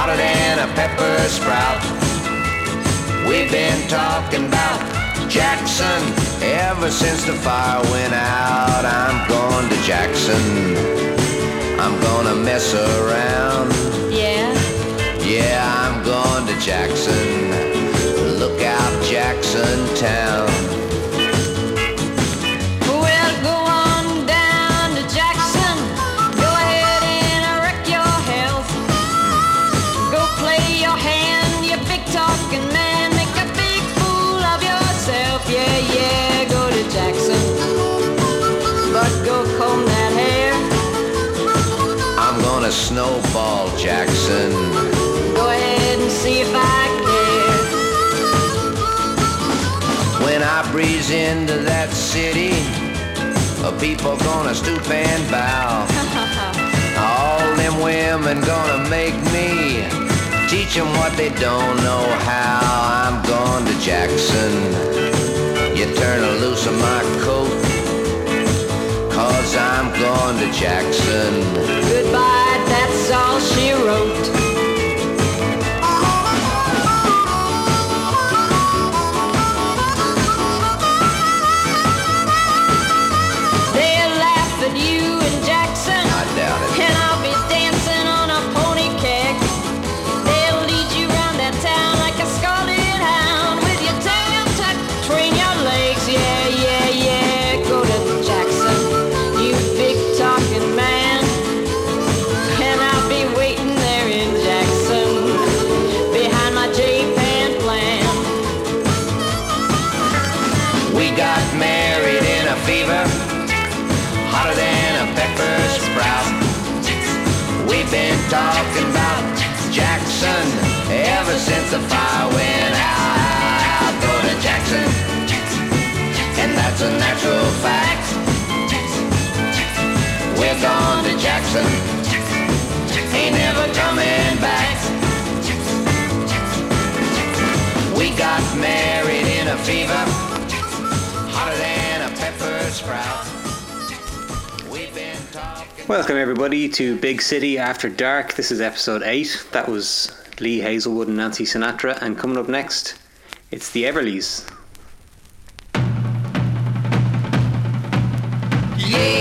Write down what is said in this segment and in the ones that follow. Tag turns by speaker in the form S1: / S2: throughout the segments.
S1: hotter than a pepper sprout. We've been talking about Jackson ever since the fire went out. I'm going to Jackson. I'm gonna mess around.
S2: Yeah.
S1: Yeah, I'm going to Jackson. Look out, Jackson Town.
S2: Jackson. Go ahead and see if I care.
S1: When I breeze into that city, uh, people gonna stoop and bow. All them women gonna make me teach them what they don't know how. I'm going to Jackson. You turn loose of my coat, cause I'm going to Jackson.
S2: Goodbye, all she wrote.
S3: Welcome everybody to Big City After Dark. This is episode 8. That was Lee Hazlewood and Nancy Sinatra. And coming up next, it's the Everlys. The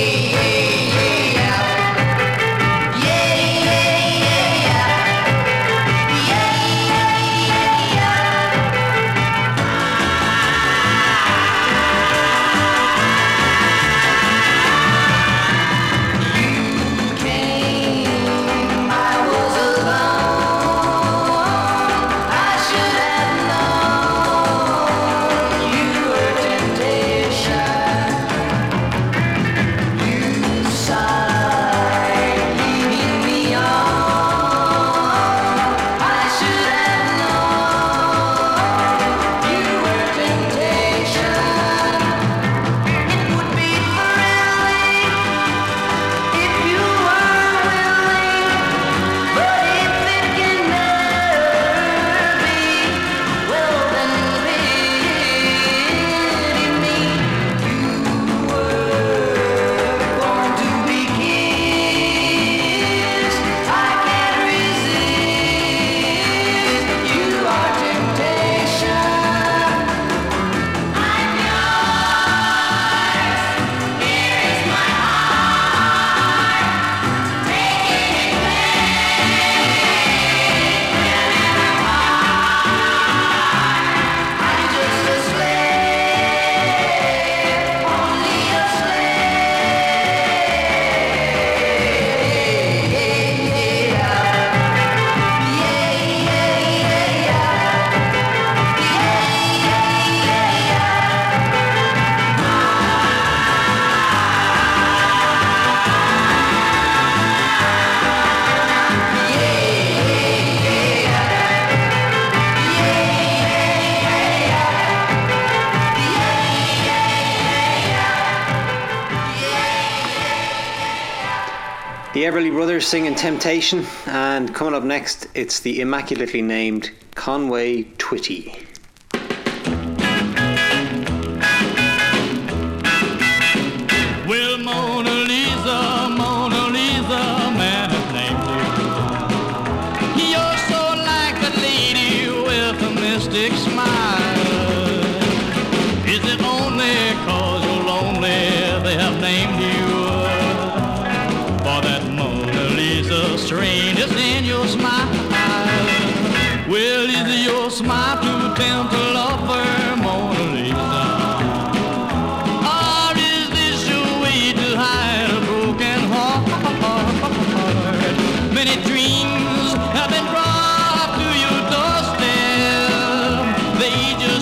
S3: Brothers singing Temptation. And coming up next, it's the immaculately named Conway Twitty.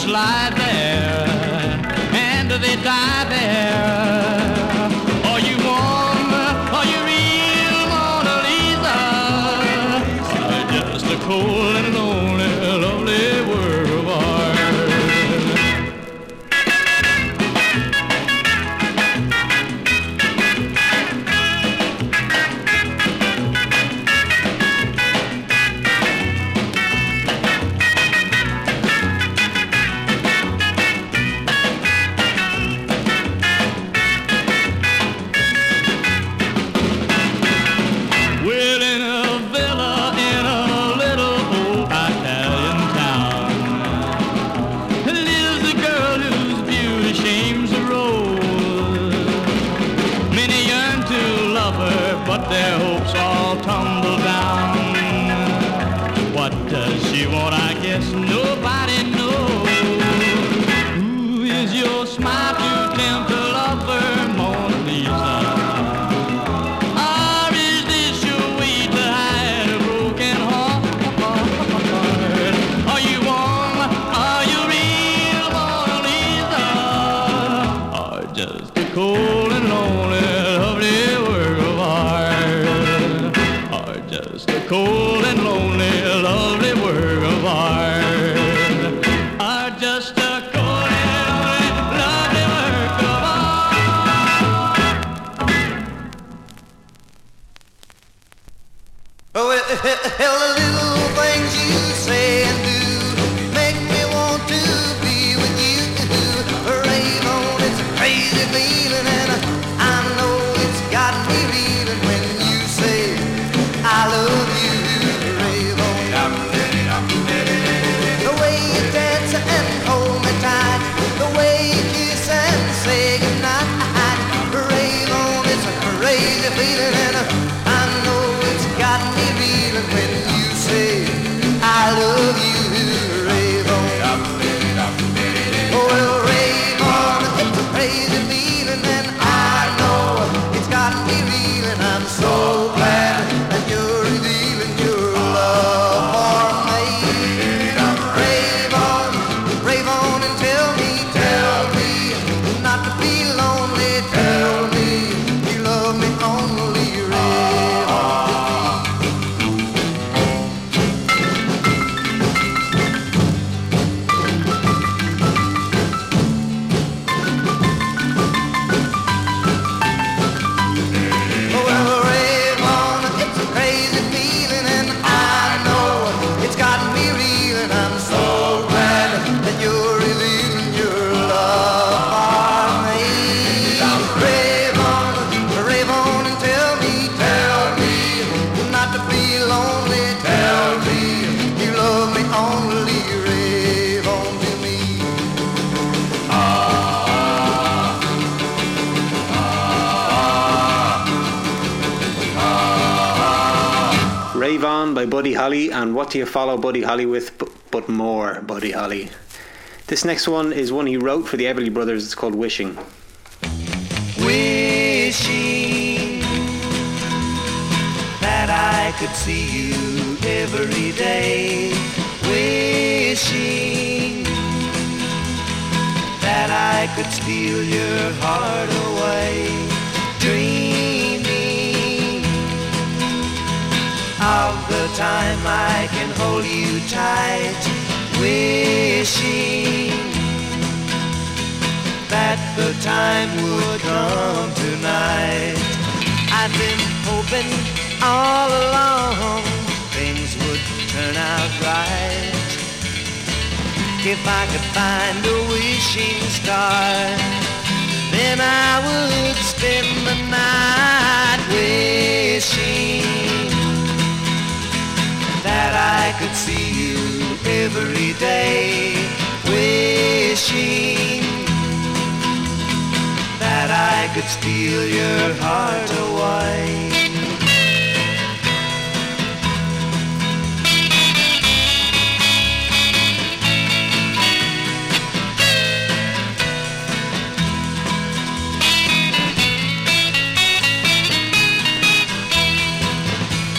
S4: lie there and they die there. What
S5: do you
S3: follow Buddy Holly with but, but more Buddy Holly? This next one is one he wrote for the Everly Brothers. It's called Wishing.
S5: Wishing that I could see you every day. Wishing that I could steal your heart away time I can hold you tight, wishing that the time would come tonight. I've been hoping all along things would turn out right. If I could find a wishing star, then I would spend the night wishing that I could see you every day wishing that I could steal your heart away.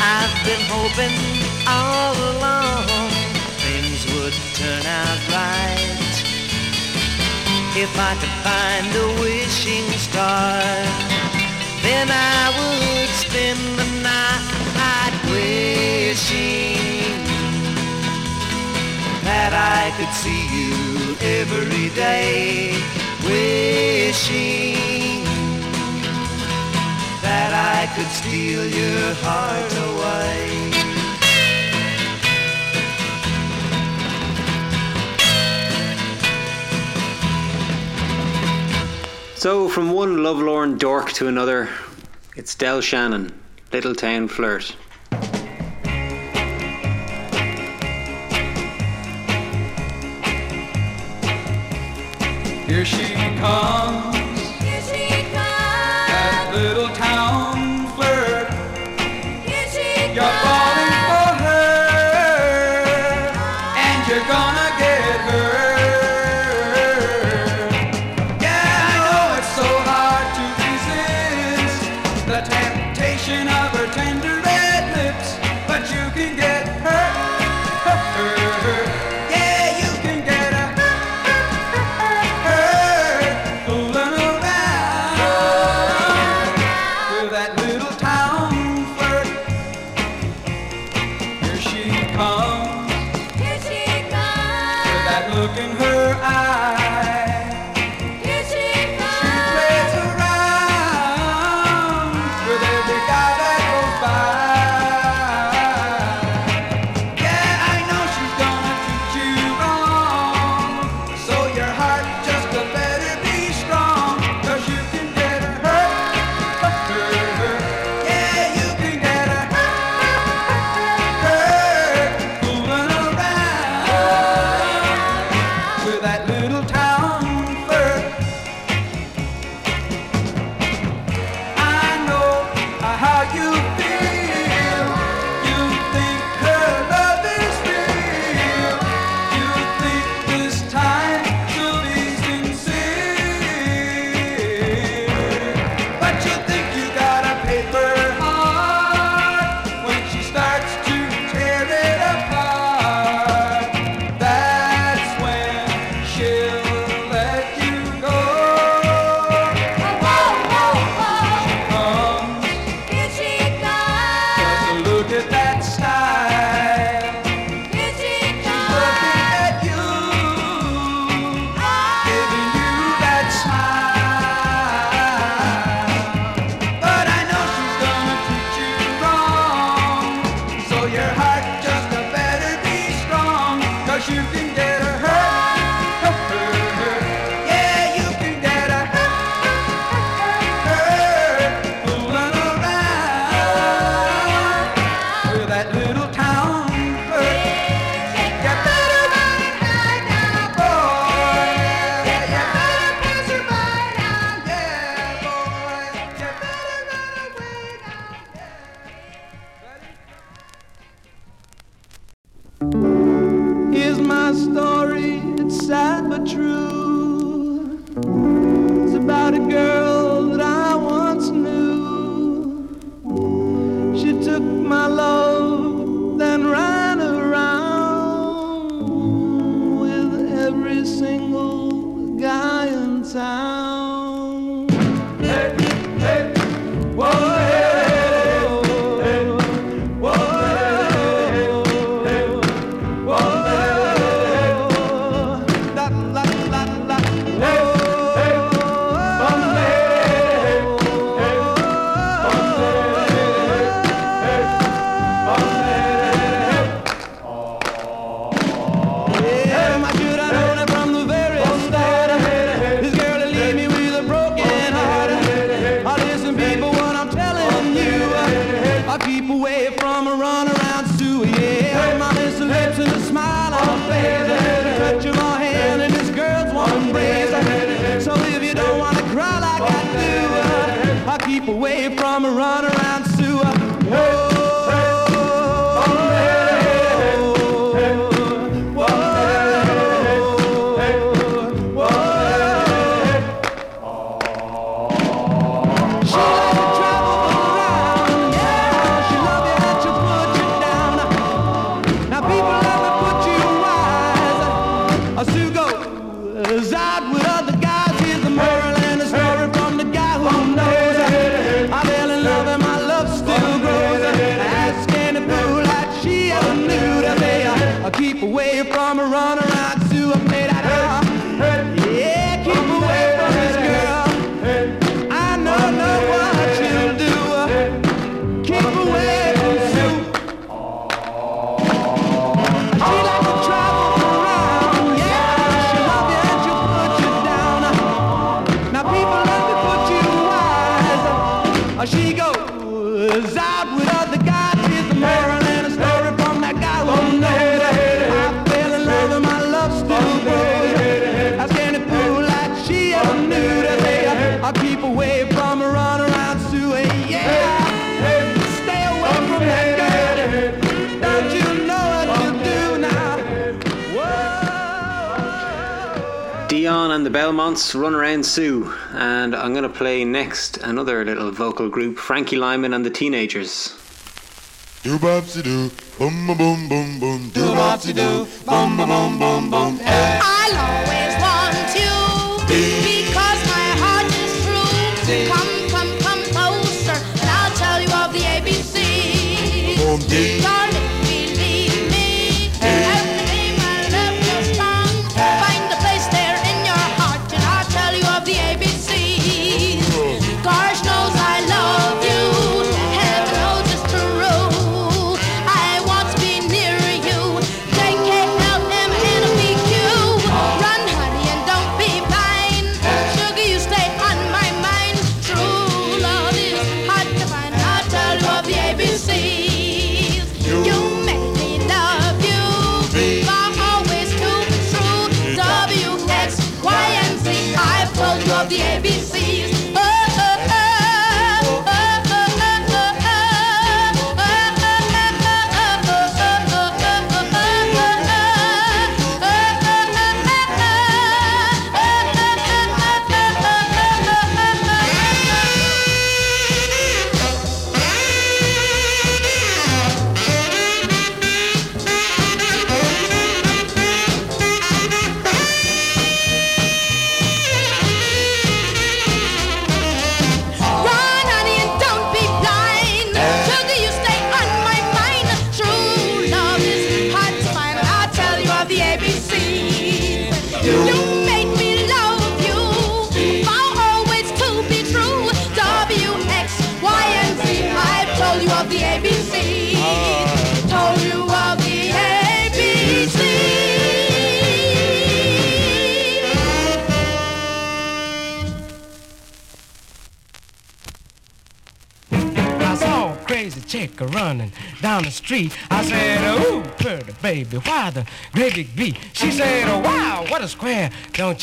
S5: I've been hoping all along things would turn out right. If I could find a wishing star, then I would spend the night wishing that I could see you every day. Wishing that I could steal your heart away.
S3: So, from one lovelorn dork to another, it's Del Shannon, Little Town Flirt.
S6: Here she comes,
S7: Ben Sue, and
S3: I'm going to play next another little vocal group, Frankie Lymon and the Teenagers.
S8: Do bopsy do, boom boom boom boom, do bopsy do, boom boom boom boom. Eh.
S9: I'll always.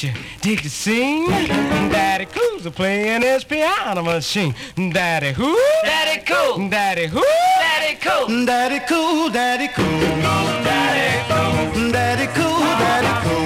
S9: you
S10: take a scene? Daddy Cool's a playing his piano machine. Daddy who? Daddy Cool. Daddy who? Daddy Cool.
S7: Daddy Cool. Daddy Cool, Daddy Cool. Daddy Cool, Daddy Cool. Daddy Cool.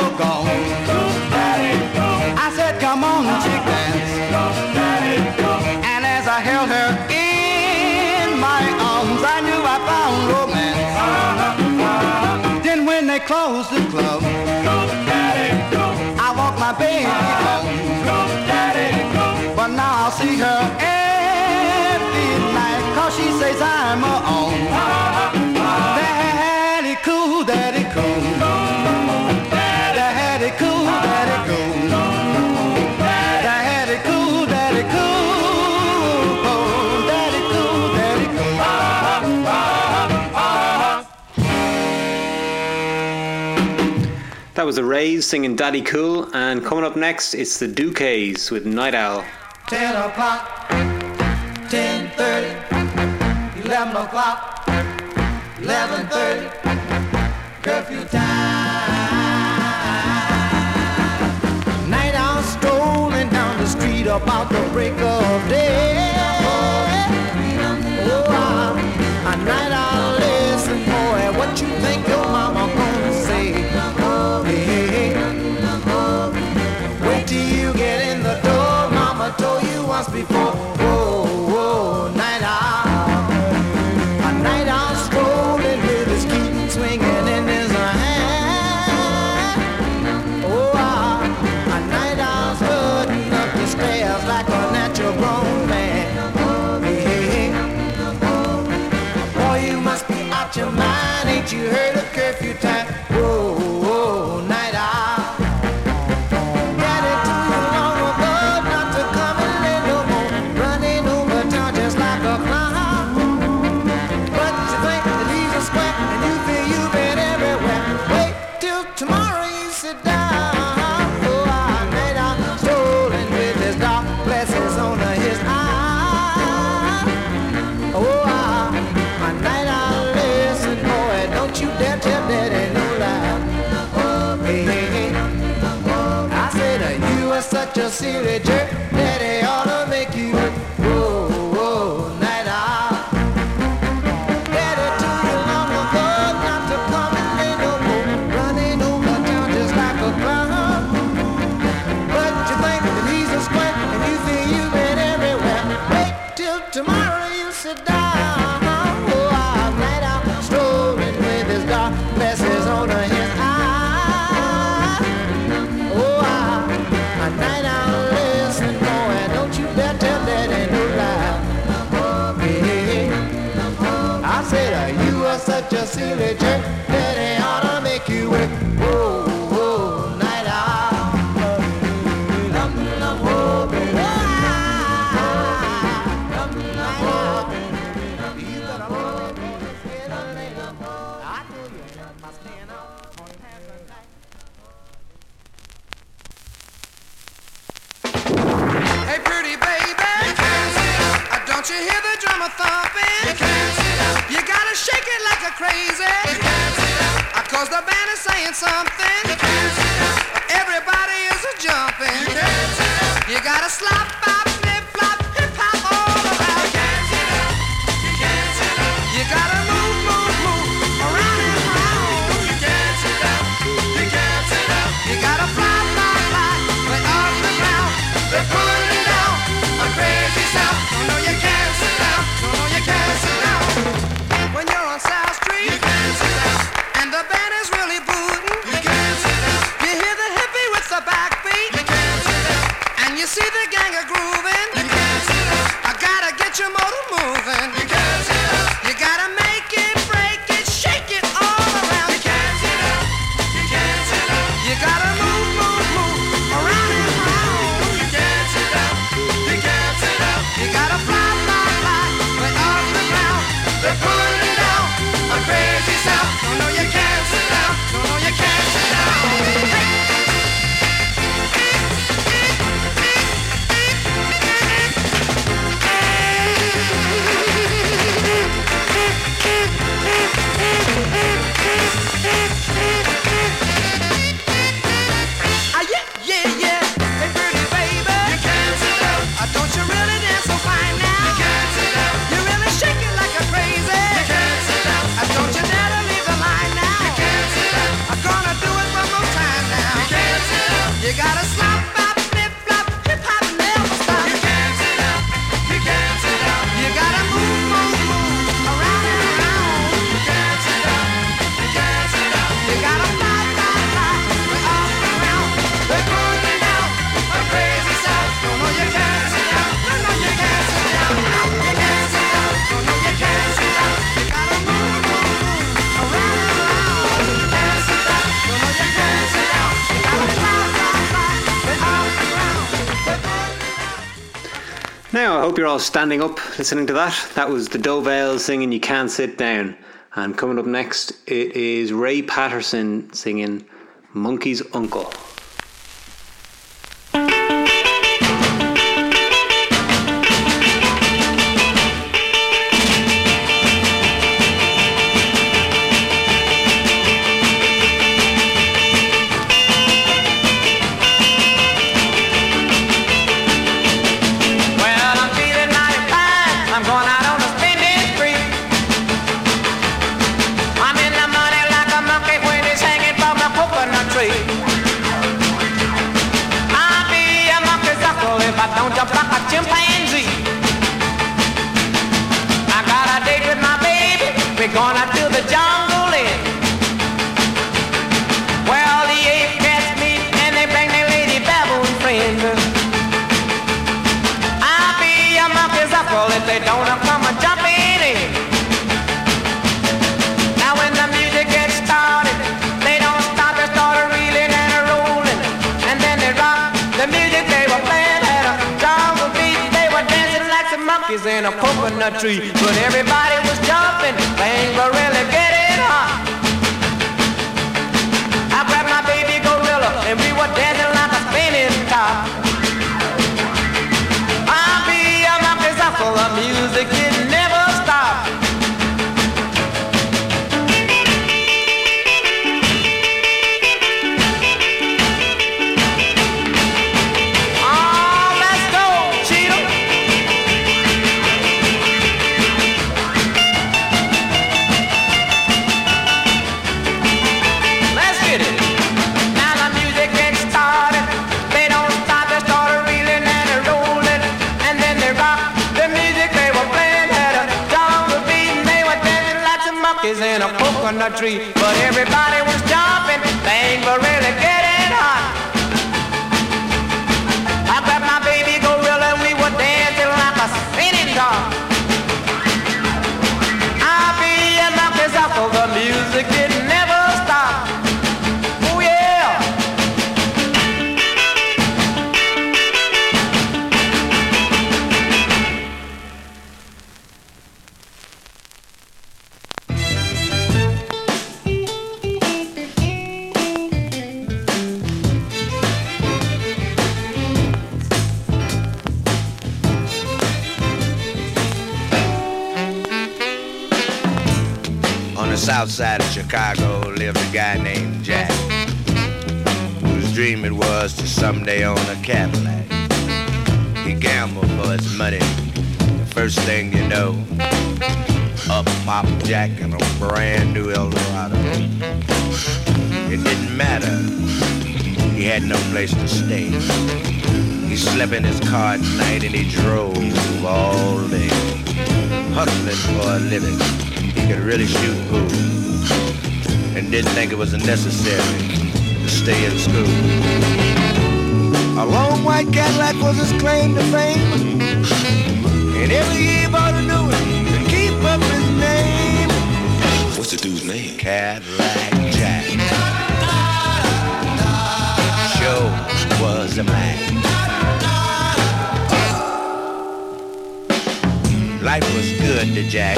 S7: so gone. I said, come on, chick, dance. And as I held her in my arms, I knew I found romance.
S5: Then when they closed the club, I walked my baby home. But now I'll see her every night, cause she says I'm her own.
S3: was the Rays singing Daddy Cool, and coming up next, it's the Dukays with Night Owl.
S5: 10 o'clock, 10.30, 11 o'clock, 11.30, curfew time. Night Owl strolling down the street about the break of day.
S11: Yeah. All
S3: standing up listening to that. That was the Dovells singing You Can't Sit Down. And coming up next, it is Ray Patterson singing Monkey's Uncle.
S2: Coconut tree. But everybody was jumping, things
S12: On the south side of Chicago lived a guy named Jack, whose dream it was to someday own a Cadillac. He gambled for his money. The first thing you know, up popped Jack in a brand new Eldorado. It didn't matter. He had no place to stay. He slept in his car at night and he drove all day, hustling for a living. He could really shoot pool and didn't think it was necessary to stay in school. A long white Cadillac was his claim to fame, and every year he bought a new one to keep up his name. What's the dude's name? Cadillac Jack. Show was a man. Life was good to Jack,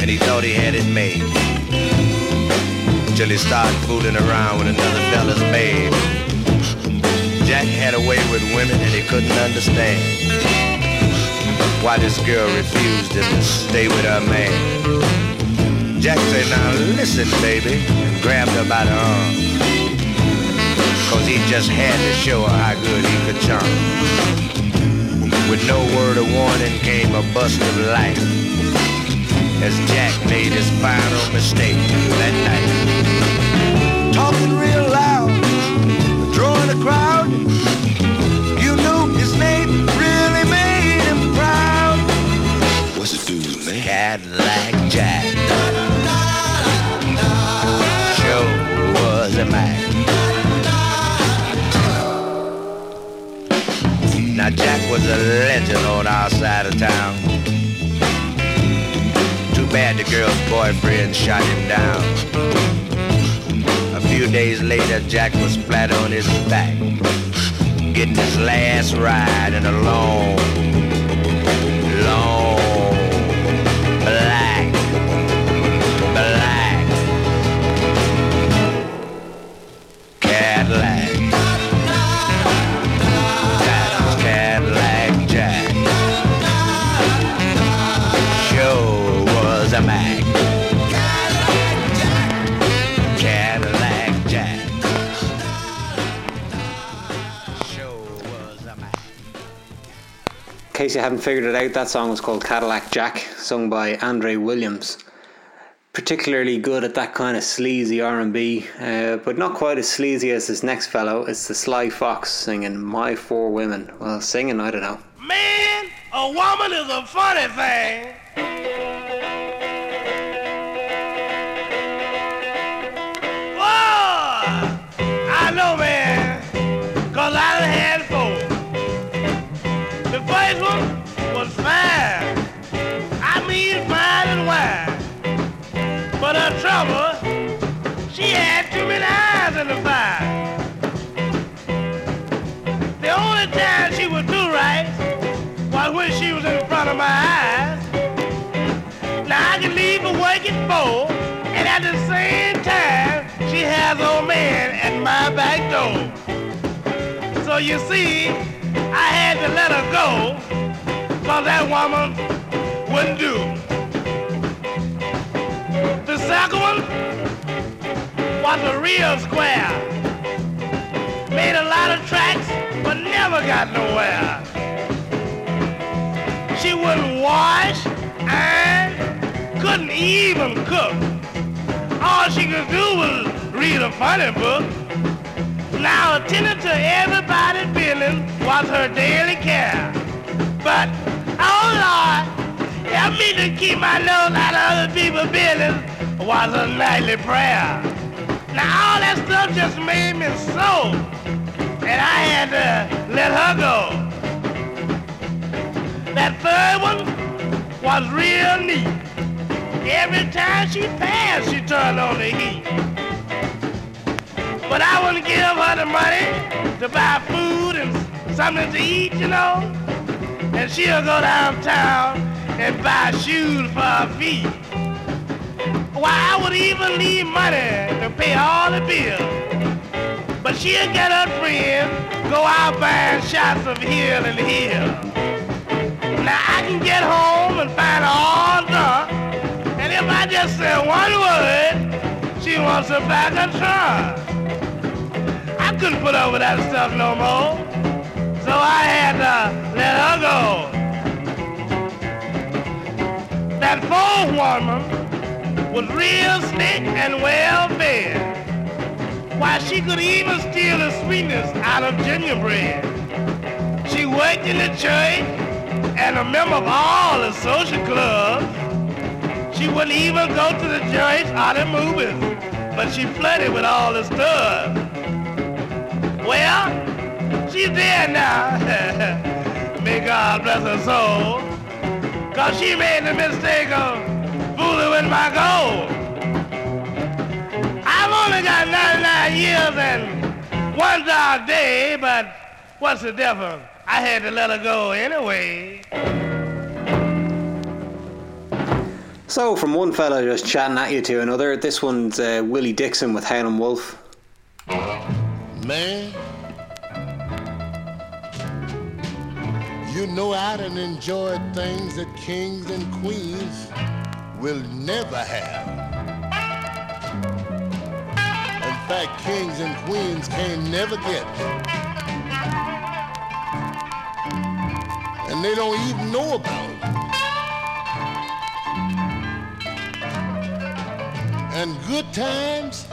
S12: and he thought he had it made. Till he started fooling around with another fella's babe. Jack had a way with women and he couldn't understand why this girl refused to stay with her man. Jack said, now listen, baby, and grabbed her by the arm. Cause he just had to show her how good he could charm. With no word of warning came a bust of light as Jack made his final mistake that night. Talking real loud, drawing a crowd. You knew his name really made him proud. What's the dude's name? Cadillac Jack. Sure was a man. Now Jack was a legend on our side of town. Bad the girl's boyfriend shot him down. A few days later, Jack was flat on his back, getting his last ride in a long
S3: case you haven't figured it out, that song was called Cadillac Jack, sung by Andre Williams. Particularly good at that kind of sleazy R&B, uh, but not quite as sleazy as this next fellow. It's the Sly Fox singing "My Four Women." Well, singing, I don't know.
S13: Man, a woman is a funny thing. Of my eyes. Now I can leave her work at four, and at the same time, she has old man at my back door. So you see, I had to let her go, cause that woman wouldn't do. The second one was a real square. Made a lot of tracks, but never got nowhere. Couldn't even cook. All she could do was read a funny book. Now attending to everybody's feelings was her daily care. But, oh Lord, help me to keep my nose out of other people's business was a nightly prayer. Now all that stuff just made me so, and I had to let her go. That third one was real neat. Every time she passed, she turned on the heat. But I wouldn't give her the money to buy food and something to eat, you know. And she'll go downtown and buy shoes for her feet. Why, I would even leave money to pay all the bills. But she'll get her friends, go out buying shots of here and here. Now I can get home and find her all drunk. Just said one word, she wants a bag of trunk. I couldn't put up with that stuff no more. So I had to let her go. That fourth woman was real slick and well fed. Why, she could even steal the sweetness out of gingerbread. She worked in the church and a member of all the social clubs. She wouldn't even go to the joints or the movies, but she flirted with all the stuff. Well, she's dead now. May God bless her soul. Cause she made the mistake of fooling with my gold. I've only got 99 years and one dark day, but what's the difference? I had to let her go anyway.
S3: So, from one fella just chatting at you to another, this one's uh, Willie Dixon with Howlin' Wolf.
S14: Man, you know I done enjoyed things that kings and queens will never have. In fact, kings and queens can never get. And they don't even know about it. And good times,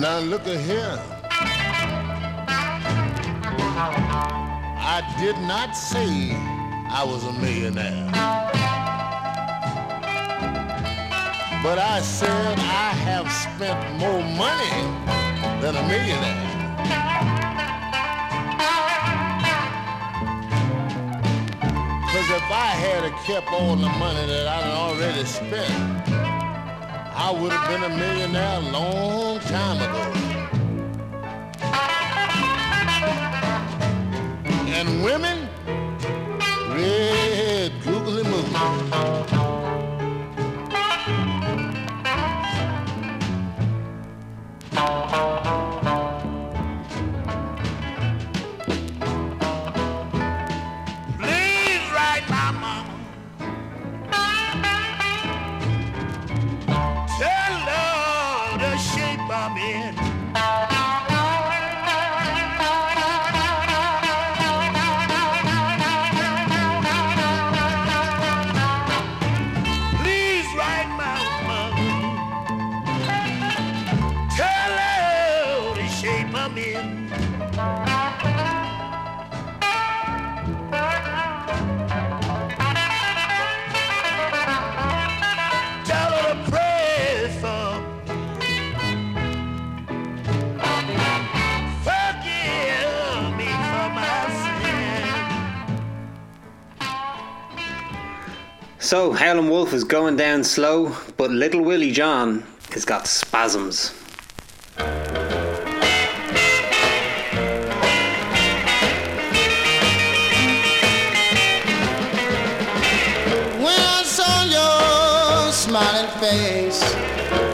S14: Now look at here. I did not say I was a millionaire. But I said I have spent more money than a millionaire. Cause if I had kept all the money that I'd already spent, I would have been a millionaire a long time ago. And women, red googly moo.
S13: Oh,
S3: so Wolf is going down slow, but little Willie John has got spasms.
S15: When I saw your smiling face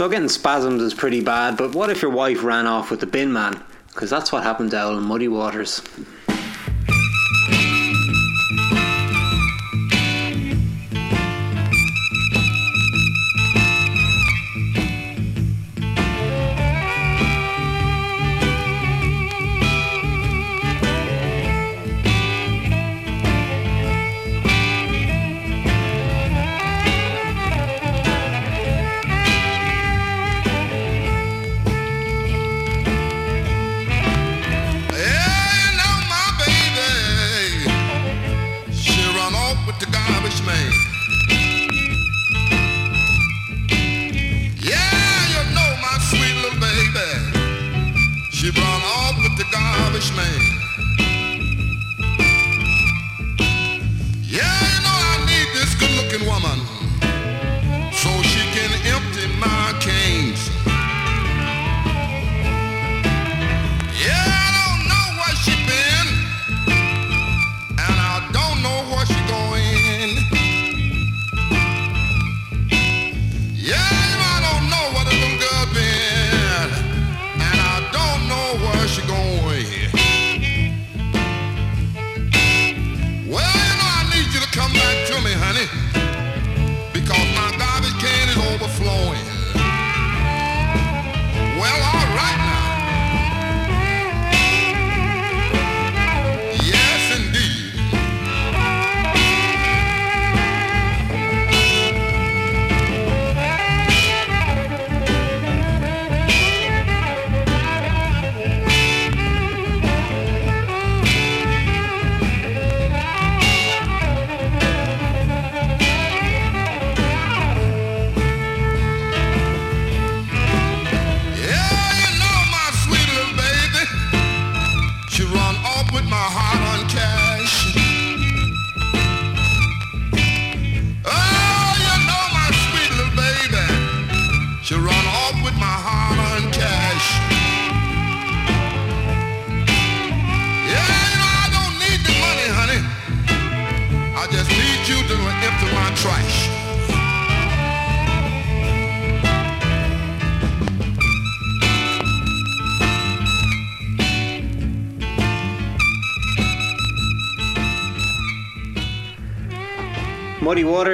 S3: So getting spasms is pretty bad, but what if your wife ran off with the bin man? Because that's what happened to Owl in Muddy Waters.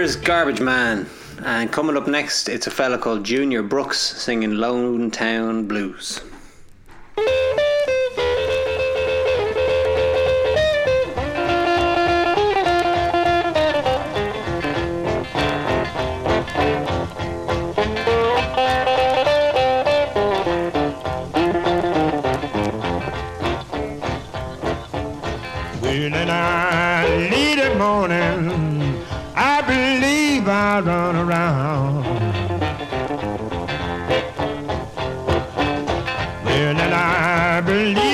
S16: here's Garbage Man. And
S3: coming up next, it's a fella called Junior Brooks singing Lone Town Blues.
S17: and I believe.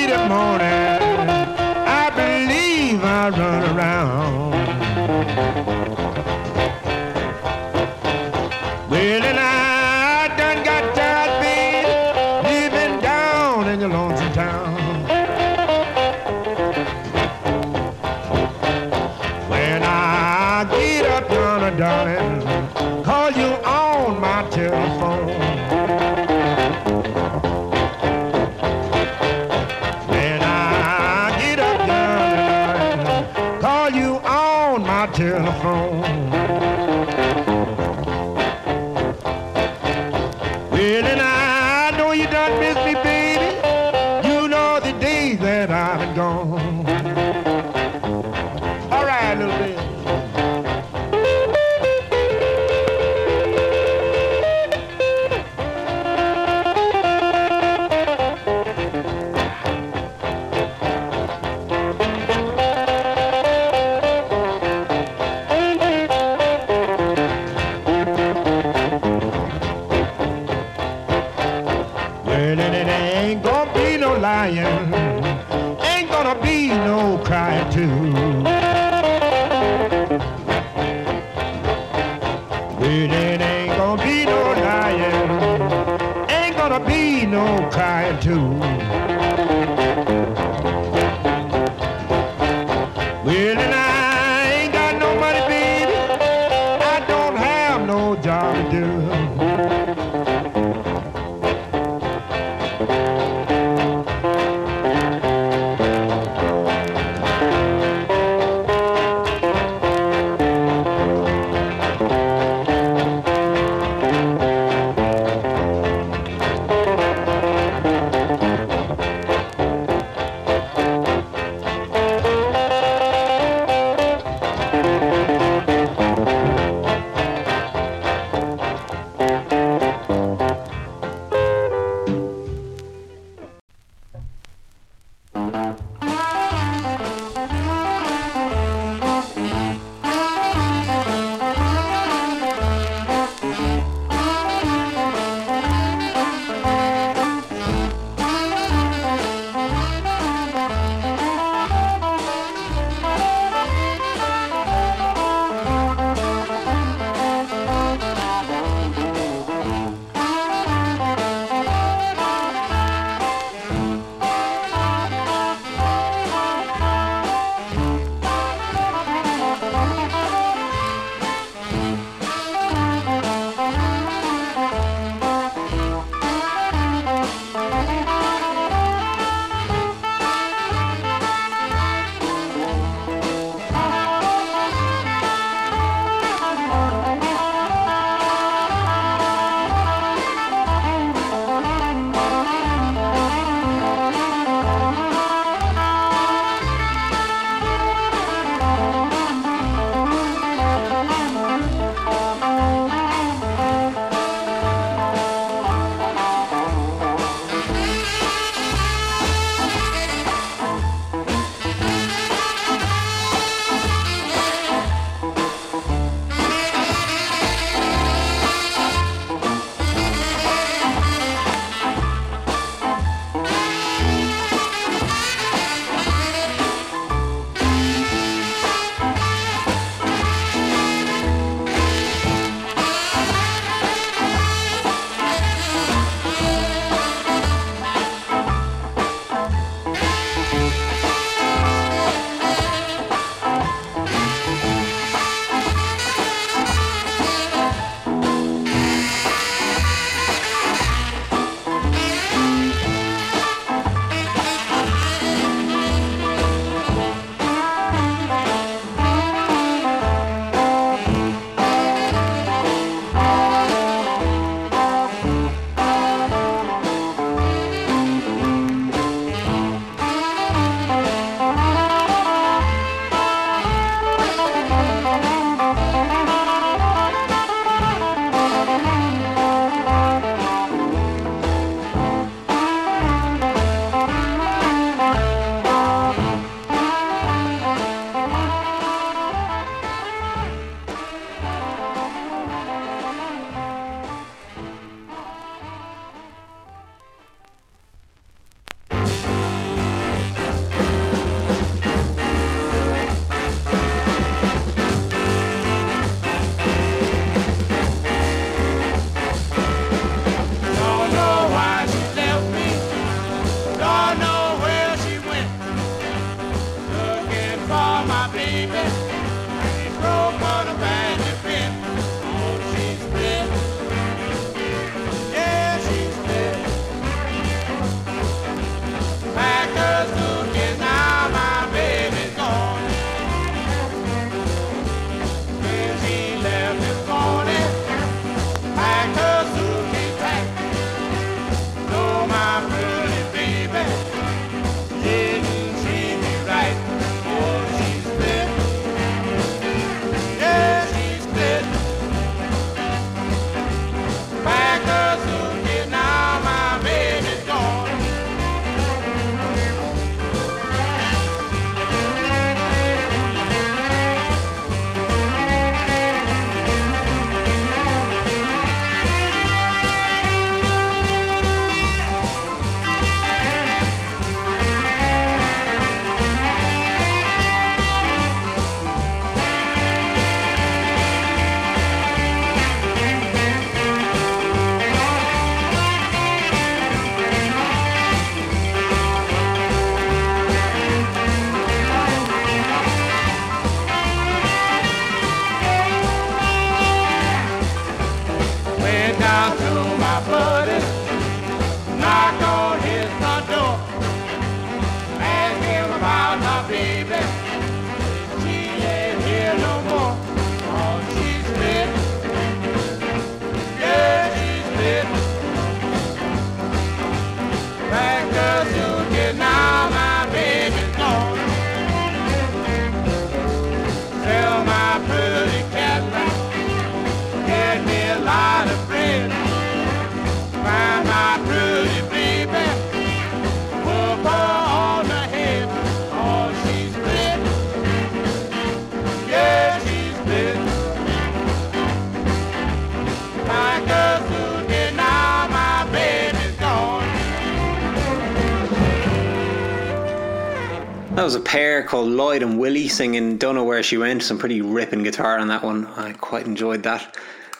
S17: That
S3: was a pair called Lloyd and Willie singing Don't Know Where She Went. Some pretty ripping guitar on that one. I quite enjoyed that.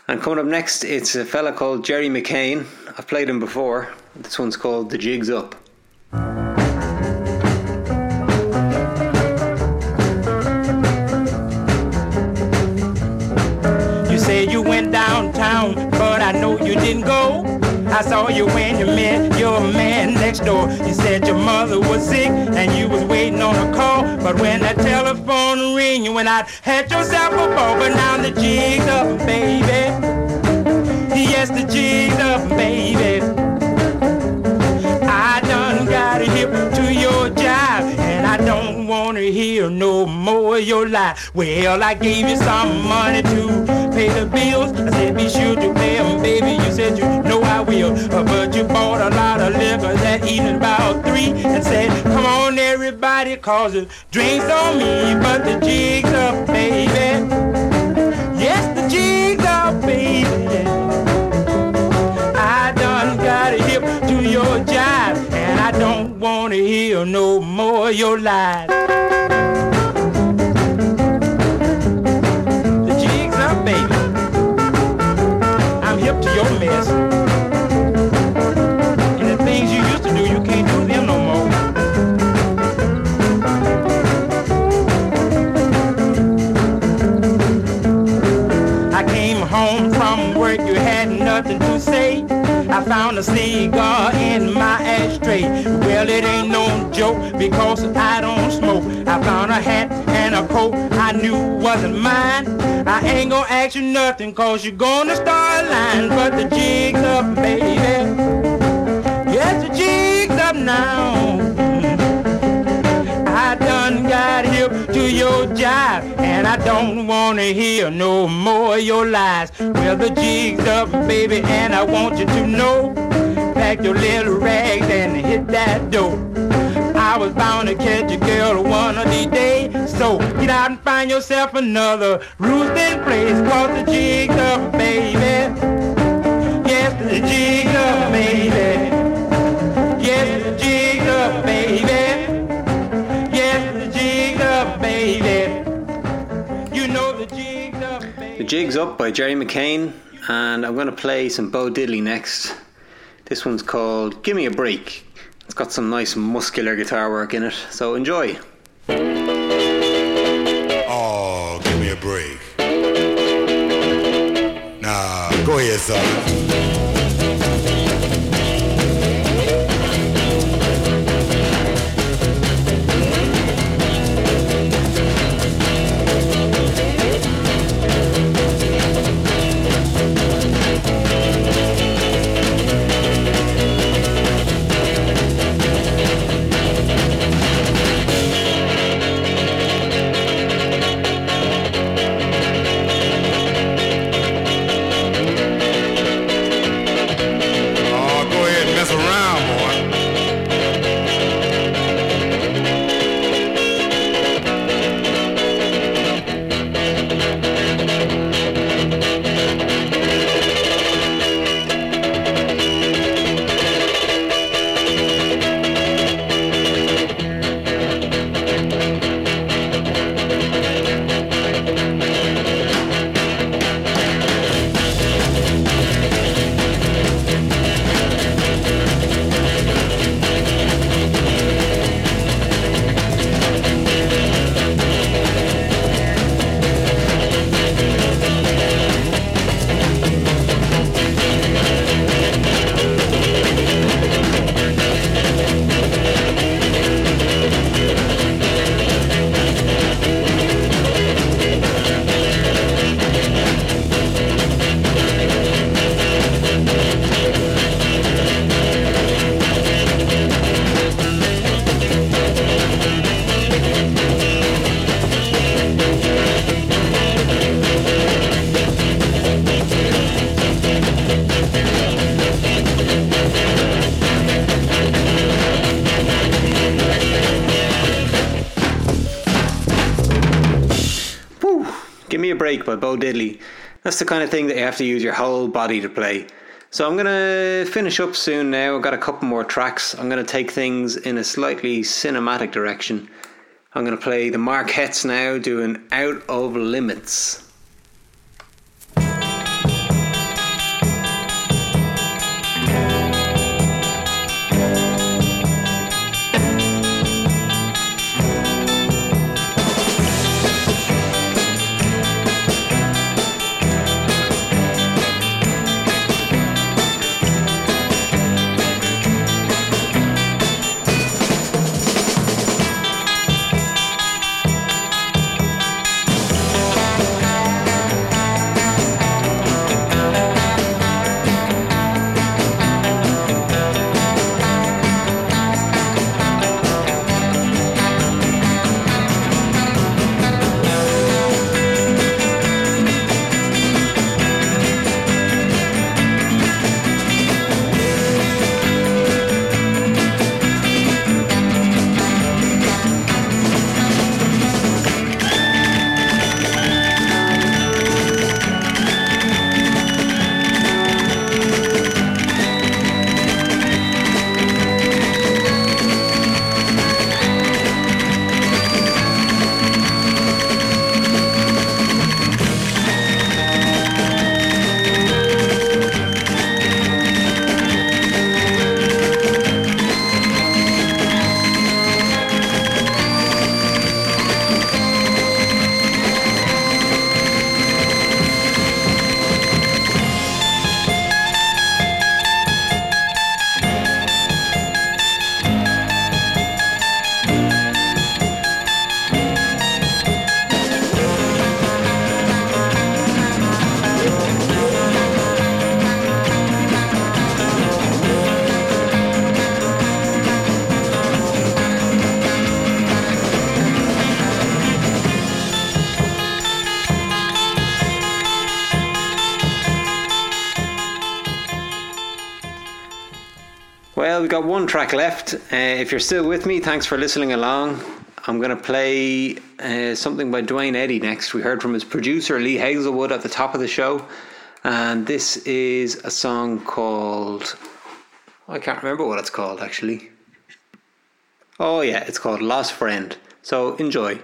S3: And coming up next, it's a fella called Jerry McCain. I've played him before. This one's called The Jig's Up.
S18: You say you went downtown, but I know you didn't go. I saw you your You said your mother was sick and you was waiting on a call. But when that telephone ring, you went out, had yourself a ball. But now the jig's up, baby. Yes, the jig's up, baby. Wanna hear no more of your lie. Well, I gave you some money to pay the bills. I said be sure to pay 'em, baby. You said you know I will, Uh, but you bought a lot of liquor that evening about three and said, come on everybody, cause the drinks on me, but the jig's up, baby. Yes, the jig's up, baby. I done got hip to your jive, and I don't wanna hear no more your lies. I found a cigar in my ashtray. Well, it ain't no joke because I don't smoke. I found a hat and a coat I knew wasn't mine. I ain't gonna ask you nothing cause you're gonna start lying. But the jig's up, baby. Yes, the jig's up now. I done got hip to your jive, and I don't wanna hear no more your lies. Well, the jig's up, baby, and I want you to know. Pack your little rags and hit that door. I was bound to catch a girl one of these days. So get out and find yourself another roosting place. Cause the jig's up, baby. Yes, the jig's up, baby. The Jig's Up
S3: by Jerry McCain, and I'm going to play some Bo Diddley next. This one's called Give Me a Break. It's got some nice muscular guitar work in it, so enjoy.
S14: Oh, give me a break.
S3: Nah, go ahead, son. Break by Bo Diddley. That's the kind of thing that you have to use your whole body to play. So I'm going to finish up soon now. I've got a couple more tracks. I'm going to take things in a slightly cinematic direction. I'm going to play the Marketts now doing Out of Limits. One track left. Uh, if you're still with me, thanks for listening along. I'm going to play uh, something by Duane Eddy next. We heard from his producer, Lee Hazlewood, at the top of the show. And this is a song called. I can't remember what it's called actually. Oh, yeah, it's called Lost Friend. So enjoy.